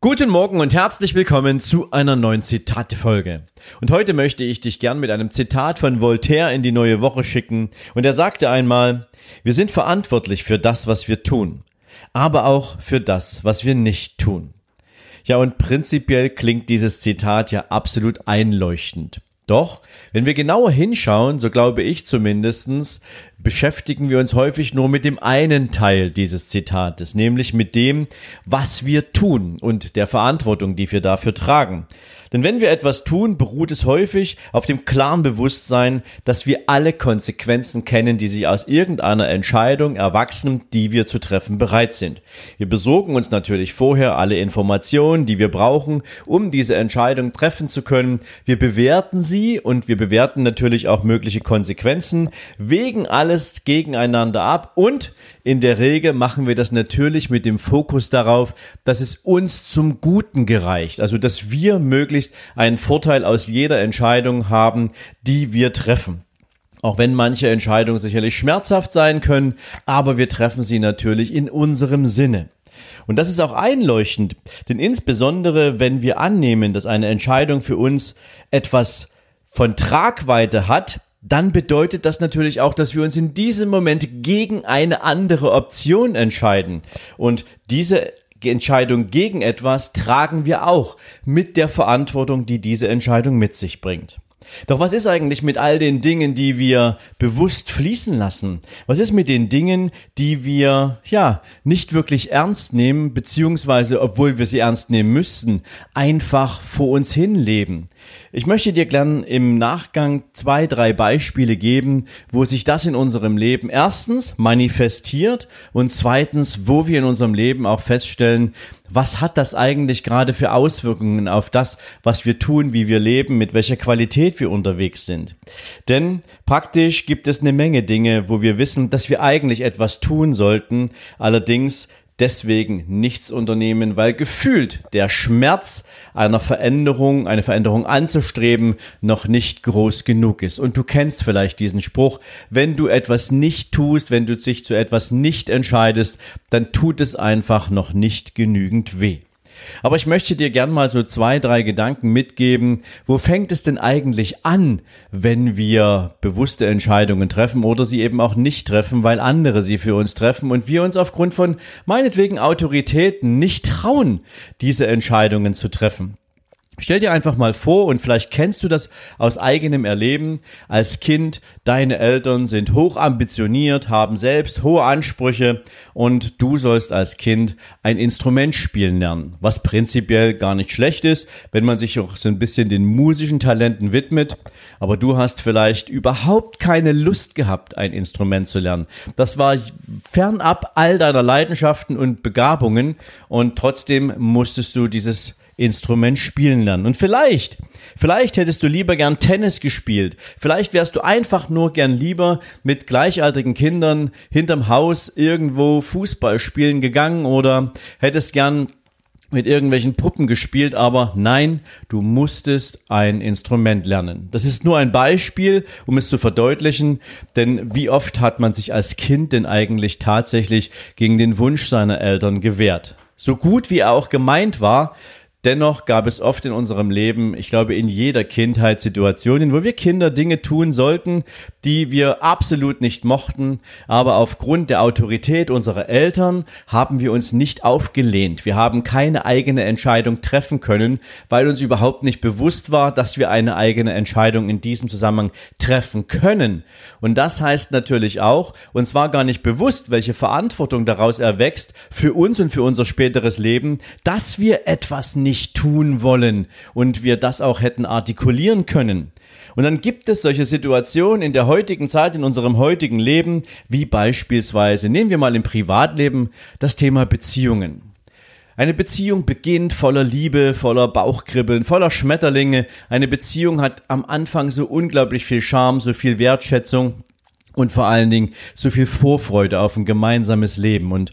Guten Morgen und herzlich willkommen zu einer neuen Zitate-Folge. Und heute möchte ich dich gern mit einem Zitat von Voltaire in die neue Woche schicken. Und er sagte einmal, wir sind verantwortlich für das, was wir tun, aber auch für das, was wir nicht tun. Ja, und prinzipiell klingt dieses Zitat ja absolut einleuchtend. Doch, wenn wir genauer hinschauen, so glaube ich zumindestens, beschäftigen wir uns häufig nur mit dem einen Teil dieses Zitates, nämlich mit dem, was wir tun und der Verantwortung, die wir dafür tragen. Denn wenn wir etwas tun, beruht es häufig auf dem klaren Bewusstsein, dass wir alle Konsequenzen kennen, die sich aus irgendeiner Entscheidung erwachsen, die wir zu treffen bereit sind. Wir besorgen uns natürlich vorher alle Informationen, die wir brauchen, um diese Entscheidung treffen zu können. Wir bewerten sie und wir bewerten natürlich auch mögliche Konsequenzen, wägen alles gegeneinander ab und in der Regel machen wir das natürlich mit dem Fokus darauf, dass es uns zum Guten gereicht, also dass wir möglichst einen Vorteil aus jeder Entscheidung haben, die wir treffen. Auch wenn manche Entscheidungen sicherlich schmerzhaft sein können, aber wir treffen sie natürlich in unserem Sinne. Und das ist auch einleuchtend, denn insbesondere wenn wir annehmen, dass eine Entscheidung für uns etwas von Tragweite hat, dann bedeutet das natürlich auch, dass wir uns in diesem Moment gegen eine andere Option entscheiden. Und diese Entscheidung gegen etwas tragen wir auch mit der Verantwortung, die diese Entscheidung mit sich bringt. Doch was ist eigentlich mit all den Dingen, die wir bewusst fließen lassen? Was ist mit den Dingen, die wir, ja, nicht wirklich ernst nehmen, beziehungsweise, obwohl wir sie ernst nehmen müssten, einfach vor uns hinleben? Ich möchte dir gern im Nachgang zwei, drei Beispiele geben, wo sich das in unserem Leben erstens manifestiert und zweitens, wo wir in unserem Leben auch feststellen, was hat das eigentlich gerade für Auswirkungen auf das, was wir tun, wie wir leben, mit welcher Qualität wir unterwegs sind. Denn praktisch gibt es eine Menge Dinge, wo wir wissen, dass wir eigentlich etwas tun sollten, allerdings deswegen nichts unternehmen, weil gefühlt der Schmerz einer Veränderung, eine Veränderung anzustreben, noch nicht groß genug ist. Und du kennst vielleicht diesen Spruch, wenn du etwas nicht tust, wenn du dich zu etwas nicht entscheidest, dann tut es einfach noch nicht genügend weh. Aber ich möchte dir gern mal so zwei, drei Gedanken mitgeben. Wo fängt es denn eigentlich an, wenn wir bewusste Entscheidungen treffen oder sie eben auch nicht treffen, weil andere sie für uns treffen und wir uns aufgrund von meinetwegen Autoritäten nicht trauen, diese Entscheidungen zu treffen? Stell dir einfach mal vor, und vielleicht kennst du das aus eigenem Erleben, als Kind, deine Eltern sind hoch ambitioniert, haben selbst hohe Ansprüche und du sollst als Kind ein Instrument spielen lernen, was prinzipiell gar nicht schlecht ist, wenn man sich auch so ein bisschen den musischen Talenten widmet, aber du hast vielleicht überhaupt keine Lust gehabt, ein Instrument zu lernen. Das war fernab all deiner Leidenschaften und Begabungen und trotzdem musstest du dieses Instrument spielen lernen. Und vielleicht, vielleicht hättest du lieber gern Tennis gespielt. Vielleicht wärst du einfach nur gern lieber mit gleichaltrigen Kindern hinterm Haus irgendwo Fußball spielen gegangen oder hättest gern mit irgendwelchen Puppen gespielt, aber nein, du musstest ein Instrument lernen. Das ist nur ein Beispiel, um es zu verdeutlichen, denn wie oft hat man sich als Kind denn eigentlich tatsächlich gegen den Wunsch seiner Eltern gewehrt? So gut wie er auch gemeint war, Dennoch gab es oft in unserem Leben, ich glaube in jeder Kindheit Situationen, wo wir Kinder Dinge tun sollten, die wir absolut nicht mochten, aber aufgrund der Autorität unserer Eltern haben wir uns nicht aufgelehnt. Wir haben keine eigene Entscheidung treffen können, weil uns überhaupt nicht bewusst war, dass wir eine eigene Entscheidung in diesem Zusammenhang treffen können. Und das heißt natürlich auch, uns war gar nicht bewusst, welche Verantwortung daraus erwächst für uns und für unser späteres Leben, dass wir etwas nicht nicht tun wollen und wir das auch hätten artikulieren können. Und dann gibt es solche Situationen in der heutigen Zeit, in unserem heutigen Leben, wie beispielsweise, nehmen wir mal im Privatleben das Thema Beziehungen. Eine Beziehung beginnt voller Liebe, voller Bauchkribbeln, voller Schmetterlinge. Eine Beziehung hat am Anfang so unglaublich viel Charme, so viel Wertschätzung und vor allen Dingen so viel Vorfreude auf ein gemeinsames Leben. Und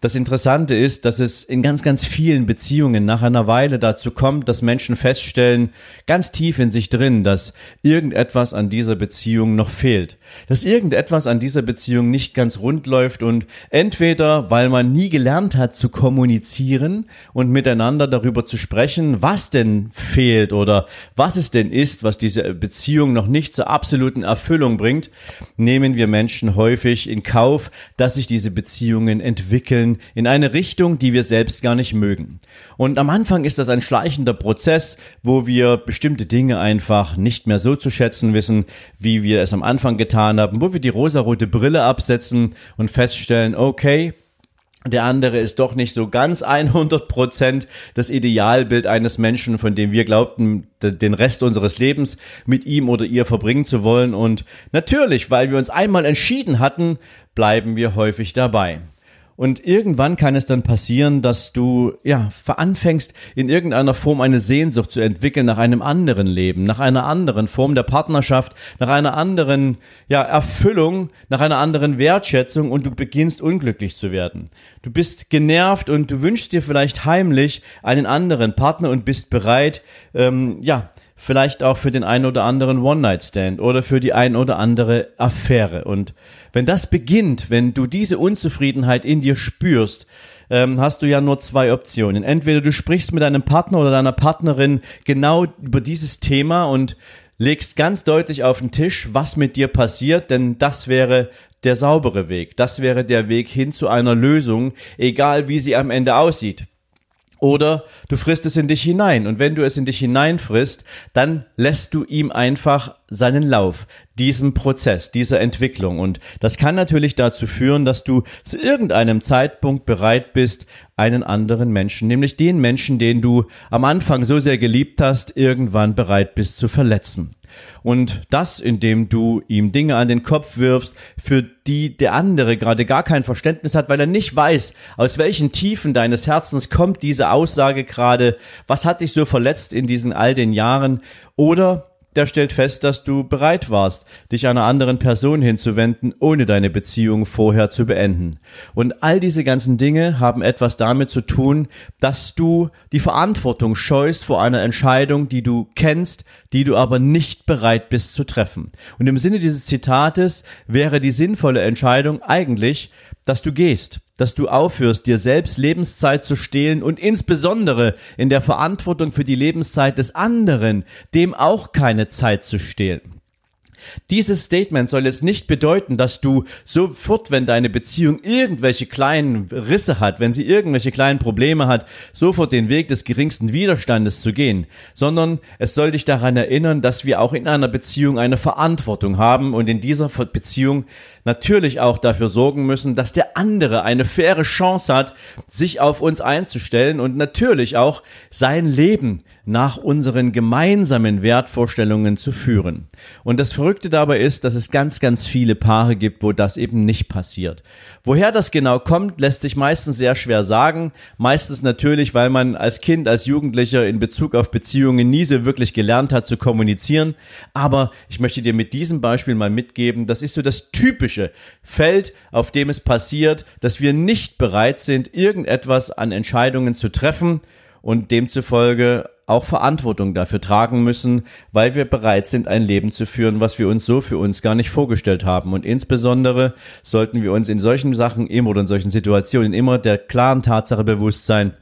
das Interessante ist, dass es in ganz, ganz vielen Beziehungen nach einer Weile dazu kommt, dass Menschen feststellen, ganz tief in sich drin, dass irgendetwas an dieser Beziehung noch fehlt. Dass irgendetwas an dieser Beziehung nicht ganz rund läuft und entweder, weil man nie gelernt hat zu kommunizieren und miteinander darüber zu sprechen, was denn fehlt oder was es denn ist, was diese Beziehung noch nicht zur absoluten Erfüllung bringt, nehmen nehmen wir Menschen häufig in Kauf, dass sich diese Beziehungen entwickeln in eine Richtung, die wir selbst gar nicht mögen. Und am Anfang ist das ein schleichender Prozess, wo wir bestimmte Dinge einfach nicht mehr so zu schätzen wissen, wie wir es am Anfang getan haben, wo wir die rosarote Brille absetzen und feststellen, okay, der andere ist doch nicht so ganz 100 Prozent das Idealbild eines Menschen, von dem wir glaubten, den Rest unseres Lebens mit ihm oder ihr verbringen zu wollen. Und natürlich, weil wir uns einmal entschieden hatten, bleiben wir häufig dabei. Und irgendwann kann es dann passieren, dass du, ja, veranfängst, in irgendeiner Form eine Sehnsucht zu entwickeln nach einem anderen Leben, nach einer anderen Form der Partnerschaft, nach einer anderen, ja, Erfüllung, nach einer anderen Wertschätzung und du beginnst unglücklich zu werden. Du bist genervt und du wünschst dir vielleicht heimlich einen anderen Partner und bist bereit, ähm, ja, vielleicht auch für den einen oder anderen One-Night-Stand oder für die ein oder andere Affäre. Und wenn das beginnt, wenn du diese Unzufriedenheit in dir spürst, ähm, hast du ja nur zwei Optionen. Entweder du sprichst mit deinem Partner oder deiner Partnerin genau über dieses Thema und legst ganz deutlich auf den Tisch, was mit dir passiert, denn das wäre der saubere Weg. Das wäre der Weg hin zu einer Lösung, egal wie sie am Ende aussieht. Oder du frisst es in dich hinein. Und wenn du es in dich hineinfrisst, dann lässt du ihm einfach seinen Lauf, diesem Prozess, dieser Entwicklung. Und das kann natürlich dazu führen, dass du zu irgendeinem Zeitpunkt bereit bist, einen anderen Menschen, nämlich den Menschen, den du am Anfang so sehr geliebt hast, irgendwann bereit bist zu verletzen. Und das, indem du ihm Dinge an den Kopf wirfst, für die der andere gerade gar kein Verständnis hat, weil er nicht weiß, aus welchen Tiefen deines Herzens kommt diese Aussage gerade, was hat dich so verletzt in diesen all den Jahren, oder der stellt fest, dass du bereit warst, dich einer anderen Person hinzuwenden, ohne deine Beziehung vorher zu beenden. Und all diese ganzen Dinge haben etwas damit zu tun, dass du die Verantwortung scheust vor einer Entscheidung, die du kennst, die du aber nicht bereit bist zu treffen. Und im Sinne dieses Zitates wäre die sinnvolle Entscheidung eigentlich, dass du gehst, dass du aufhörst, dir selbst Lebenszeit zu stehlen und insbesondere in der Verantwortung für die Lebenszeit des anderen, dem auch keine Zeit zu stehlen. Dieses Statement soll jetzt nicht bedeuten, dass du sofort, wenn deine Beziehung irgendwelche kleinen Risse hat, wenn sie irgendwelche kleinen Probleme hat, sofort den Weg des geringsten Widerstandes zu gehen, sondern es soll dich daran erinnern, dass wir auch in einer Beziehung eine Verantwortung haben und in dieser Beziehung natürlich auch dafür sorgen müssen, dass der andere eine faire Chance hat, sich auf uns einzustellen und natürlich auch sein Leben nach unseren gemeinsamen Wertvorstellungen zu führen. Und das Verrückte dabei ist, dass es ganz, ganz viele Paare gibt, wo das eben nicht passiert. Woher das genau kommt, lässt sich meistens sehr schwer sagen. Meistens natürlich, weil man als Kind, als Jugendlicher in Bezug auf Beziehungen nie so wirklich gelernt hat zu kommunizieren. Aber ich möchte dir mit diesem Beispiel mal mitgeben, das ist so das typische Feld, auf dem es passiert, dass wir nicht bereit sind, irgendetwas an Entscheidungen zu treffen und demzufolge auch Verantwortung dafür tragen müssen, weil wir bereit sind, ein Leben zu führen, was wir uns so für uns gar nicht vorgestellt haben. Und insbesondere sollten wir uns in solchen Sachen immer oder in solchen Situationen immer der klaren Tatsache bewusst sein,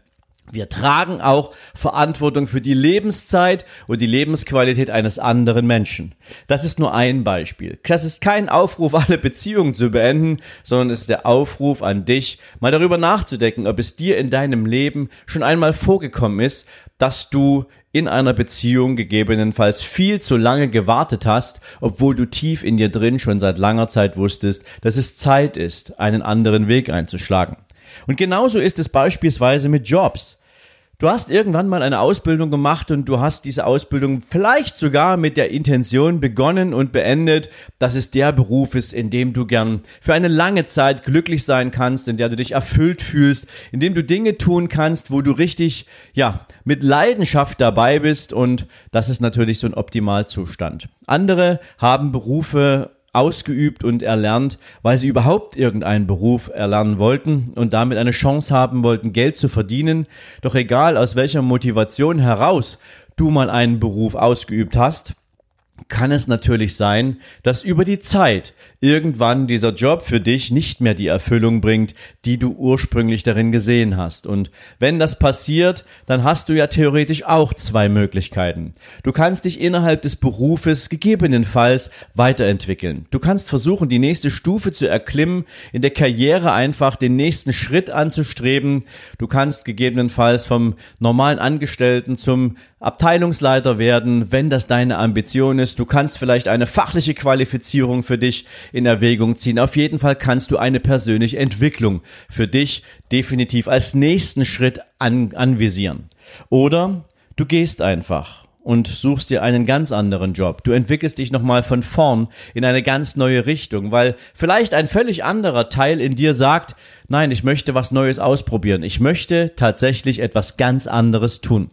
wir tragen auch Verantwortung für die Lebenszeit und die Lebensqualität eines anderen Menschen. Das ist nur ein Beispiel. Das ist kein Aufruf, alle Beziehungen zu beenden, sondern es ist der Aufruf an dich, mal darüber nachzudenken, ob es dir in deinem Leben schon einmal vorgekommen ist, dass du in einer Beziehung gegebenenfalls viel zu lange gewartet hast, obwohl du tief in dir drin schon seit langer Zeit wusstest, dass es Zeit ist, einen anderen Weg einzuschlagen. Und genauso ist es beispielsweise mit Jobs. Du hast irgendwann mal eine Ausbildung gemacht und du hast diese Ausbildung vielleicht sogar mit der Intention begonnen und beendet, dass es der Beruf ist, in dem du gern für eine lange Zeit glücklich sein kannst, in der du dich erfüllt fühlst, in dem du Dinge tun kannst, wo du richtig, ja, mit Leidenschaft dabei bist und das ist natürlich so ein Optimalzustand. Andere haben Berufe ausgeübt und erlernt, weil sie überhaupt irgendeinen Beruf erlernen wollten und damit eine Chance haben wollten, Geld zu verdienen. Doch egal aus welcher Motivation heraus du mal einen Beruf ausgeübt hast, kann es natürlich sein, dass über die Zeit irgendwann dieser Job für dich nicht mehr die Erfüllung bringt, die du ursprünglich darin gesehen hast. Und wenn das passiert, dann hast du ja theoretisch auch zwei Möglichkeiten. Du kannst dich innerhalb des Berufes gegebenenfalls weiterentwickeln. Du kannst versuchen, die nächste Stufe zu erklimmen, in der Karriere einfach den nächsten Schritt anzustreben. Du kannst gegebenenfalls vom normalen Angestellten zum Abteilungsleiter werden, wenn das deine Ambition ist. Du kannst vielleicht eine fachliche Qualifizierung für dich in Erwägung ziehen. Auf jeden Fall kannst du eine persönliche Entwicklung für dich definitiv als nächsten Schritt an, anvisieren. Oder du gehst einfach und suchst dir einen ganz anderen Job. Du entwickelst dich nochmal von vorn in eine ganz neue Richtung, weil vielleicht ein völlig anderer Teil in dir sagt, nein, ich möchte was Neues ausprobieren. Ich möchte tatsächlich etwas ganz anderes tun.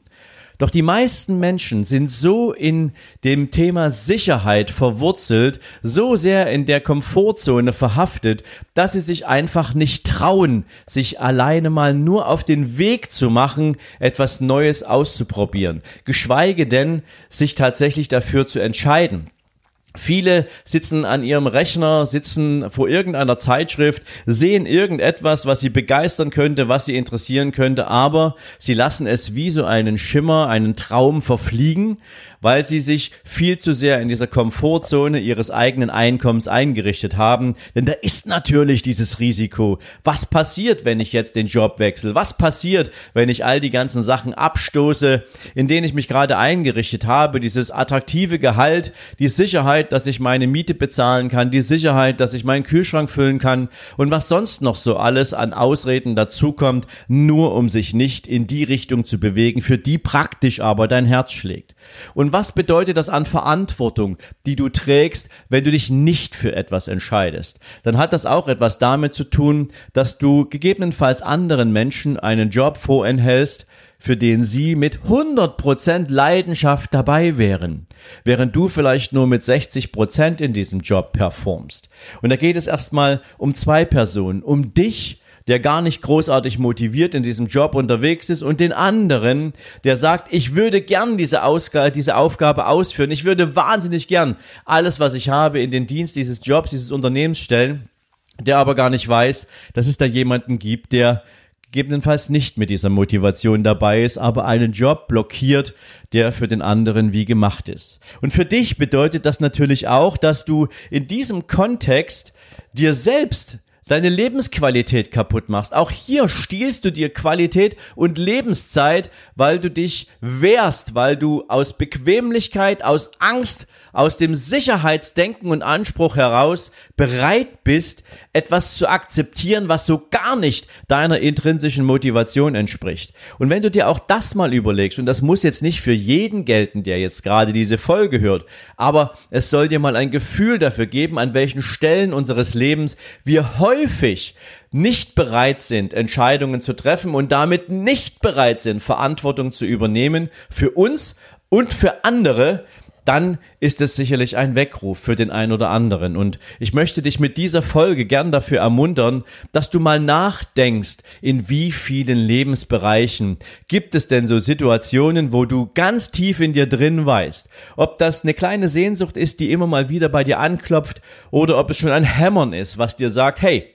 Doch die meisten Menschen sind so in dem Thema Sicherheit verwurzelt, so sehr in der Komfortzone verhaftet, dass sie sich einfach nicht trauen, sich alleine mal nur auf den Weg zu machen, etwas Neues auszuprobieren, geschweige denn sich tatsächlich dafür zu entscheiden. Viele sitzen an ihrem Rechner, sitzen vor irgendeiner Zeitschrift, sehen irgendetwas, was sie begeistern könnte, was sie interessieren könnte, aber sie lassen es wie so einen Schimmer, einen Traum verfliegen, weil sie sich viel zu sehr in dieser Komfortzone ihres eigenen Einkommens eingerichtet haben. Denn da ist natürlich dieses Risiko. Was passiert, wenn ich jetzt den Job wechsle? Was passiert, wenn ich all die ganzen Sachen abstoße, in denen ich mich gerade eingerichtet habe? Dieses attraktive Gehalt, die Sicherheit, dass ich meine Miete bezahlen kann, die Sicherheit, dass ich meinen Kühlschrank füllen kann und was sonst noch so alles an Ausreden dazukommt, nur um sich nicht in die Richtung zu bewegen, für die praktisch aber dein Herz schlägt. Und und was bedeutet das an Verantwortung, die du trägst, wenn du dich nicht für etwas entscheidest? Dann hat das auch etwas damit zu tun, dass du gegebenenfalls anderen Menschen einen Job vorenthältst, für den sie mit 100% Leidenschaft dabei wären, während du vielleicht nur mit 60% in diesem Job performst. Und da geht es erstmal um zwei Personen, um dich der gar nicht großartig motiviert in diesem Job unterwegs ist und den anderen, der sagt, ich würde gern diese, Ausgabe, diese Aufgabe ausführen, ich würde wahnsinnig gern alles, was ich habe, in den Dienst dieses Jobs, dieses Unternehmens stellen, der aber gar nicht weiß, dass es da jemanden gibt, der gegebenenfalls nicht mit dieser Motivation dabei ist, aber einen Job blockiert, der für den anderen wie gemacht ist. Und für dich bedeutet das natürlich auch, dass du in diesem Kontext dir selbst deine Lebensqualität kaputt machst. Auch hier stiehlst du dir Qualität und Lebenszeit, weil du dich wehrst, weil du aus Bequemlichkeit, aus Angst, aus dem Sicherheitsdenken und Anspruch heraus bereit bist, etwas zu akzeptieren, was so gar nicht deiner intrinsischen Motivation entspricht. Und wenn du dir auch das mal überlegst, und das muss jetzt nicht für jeden gelten, der jetzt gerade diese Folge hört, aber es soll dir mal ein Gefühl dafür geben, an welchen Stellen unseres Lebens wir häufig nicht bereit sind, Entscheidungen zu treffen und damit nicht bereit sind, Verantwortung zu übernehmen für uns und für andere, dann ist es sicherlich ein Weckruf für den einen oder anderen. Und ich möchte dich mit dieser Folge gern dafür ermuntern, dass du mal nachdenkst, in wie vielen Lebensbereichen gibt es denn so Situationen, wo du ganz tief in dir drin weißt, ob das eine kleine Sehnsucht ist, die immer mal wieder bei dir anklopft, oder ob es schon ein Hämmern ist, was dir sagt, hey,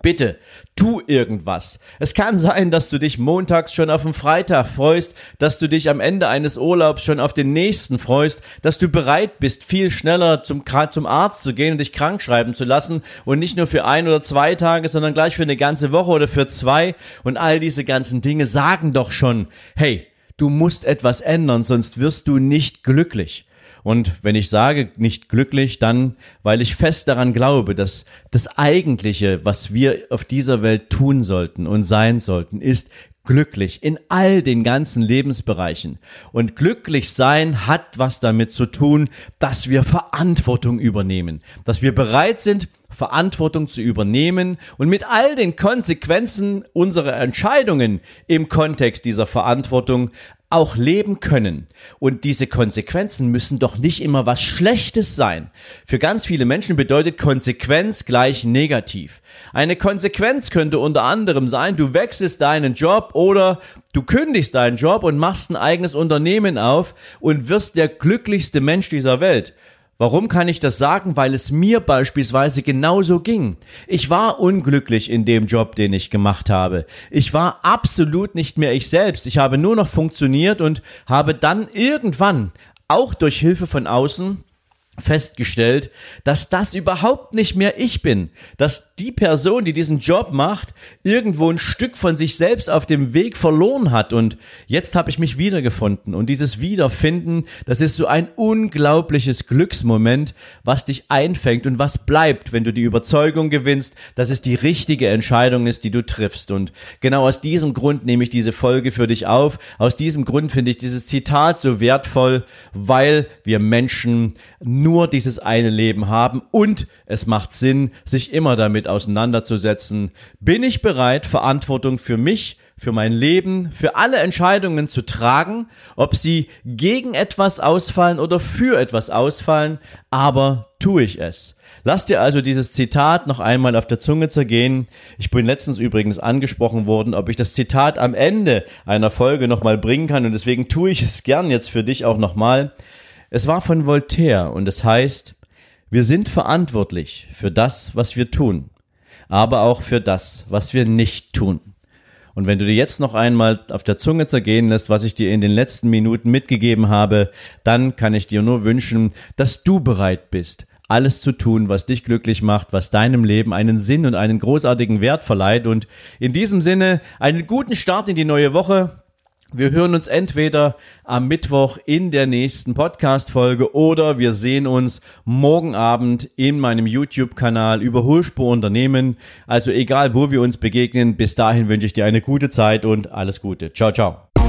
Bitte, tu irgendwas. Es kann sein, dass du dich montags schon auf den Freitag freust, dass du dich am Ende eines Urlaubs schon auf den nächsten freust, dass du bereit bist, viel schneller zum, zum Arzt zu gehen und dich krank schreiben zu lassen und nicht nur für ein oder zwei Tage, sondern gleich für eine ganze Woche oder für zwei. Und all diese ganzen Dinge sagen doch schon, hey, du musst etwas ändern, sonst wirst du nicht glücklich. Und wenn ich sage nicht glücklich, dann, weil ich fest daran glaube, dass das Eigentliche, was wir auf dieser Welt tun sollten und sein sollten, ist glücklich in all den ganzen Lebensbereichen. Und glücklich sein hat was damit zu tun, dass wir Verantwortung übernehmen, dass wir bereit sind, Verantwortung zu übernehmen und mit all den Konsequenzen unserer Entscheidungen im Kontext dieser Verantwortung auch leben können. Und diese Konsequenzen müssen doch nicht immer was Schlechtes sein. Für ganz viele Menschen bedeutet Konsequenz gleich negativ. Eine Konsequenz könnte unter anderem sein, du wechselst deinen Job oder du kündigst deinen Job und machst ein eigenes Unternehmen auf und wirst der glücklichste Mensch dieser Welt. Warum kann ich das sagen? Weil es mir beispielsweise genauso ging. Ich war unglücklich in dem Job, den ich gemacht habe. Ich war absolut nicht mehr ich selbst. Ich habe nur noch funktioniert und habe dann irgendwann, auch durch Hilfe von außen, festgestellt, dass das überhaupt nicht mehr ich bin, dass die Person, die diesen Job macht, irgendwo ein Stück von sich selbst auf dem Weg verloren hat. Und jetzt habe ich mich wiedergefunden. Und dieses Wiederfinden, das ist so ein unglaubliches Glücksmoment, was dich einfängt und was bleibt, wenn du die Überzeugung gewinnst, dass es die richtige Entscheidung ist, die du triffst. Und genau aus diesem Grund nehme ich diese Folge für dich auf, aus diesem Grund finde ich dieses Zitat so wertvoll, weil wir Menschen nur dieses eine Leben haben und es macht Sinn, sich immer damit auseinanderzusetzen. Bin ich bereit, Verantwortung für mich, für mein Leben, für alle Entscheidungen zu tragen, ob sie gegen etwas ausfallen oder für etwas ausfallen, aber tue ich es. Lass dir also dieses Zitat noch einmal auf der Zunge zergehen. Ich bin letztens übrigens angesprochen worden, ob ich das Zitat am Ende einer Folge nochmal bringen kann und deswegen tue ich es gern jetzt für dich auch nochmal. Es war von Voltaire und es heißt, wir sind verantwortlich für das, was wir tun, aber auch für das, was wir nicht tun. Und wenn du dir jetzt noch einmal auf der Zunge zergehen lässt, was ich dir in den letzten Minuten mitgegeben habe, dann kann ich dir nur wünschen, dass du bereit bist, alles zu tun, was dich glücklich macht, was deinem Leben einen Sinn und einen großartigen Wert verleiht. Und in diesem Sinne einen guten Start in die neue Woche. Wir hören uns entweder am Mittwoch in der nächsten Podcast-Folge oder wir sehen uns morgen Abend in meinem YouTube-Kanal Überholspur Unternehmen. Also egal, wo wir uns begegnen, bis dahin wünsche ich dir eine gute Zeit und alles Gute. Ciao, ciao.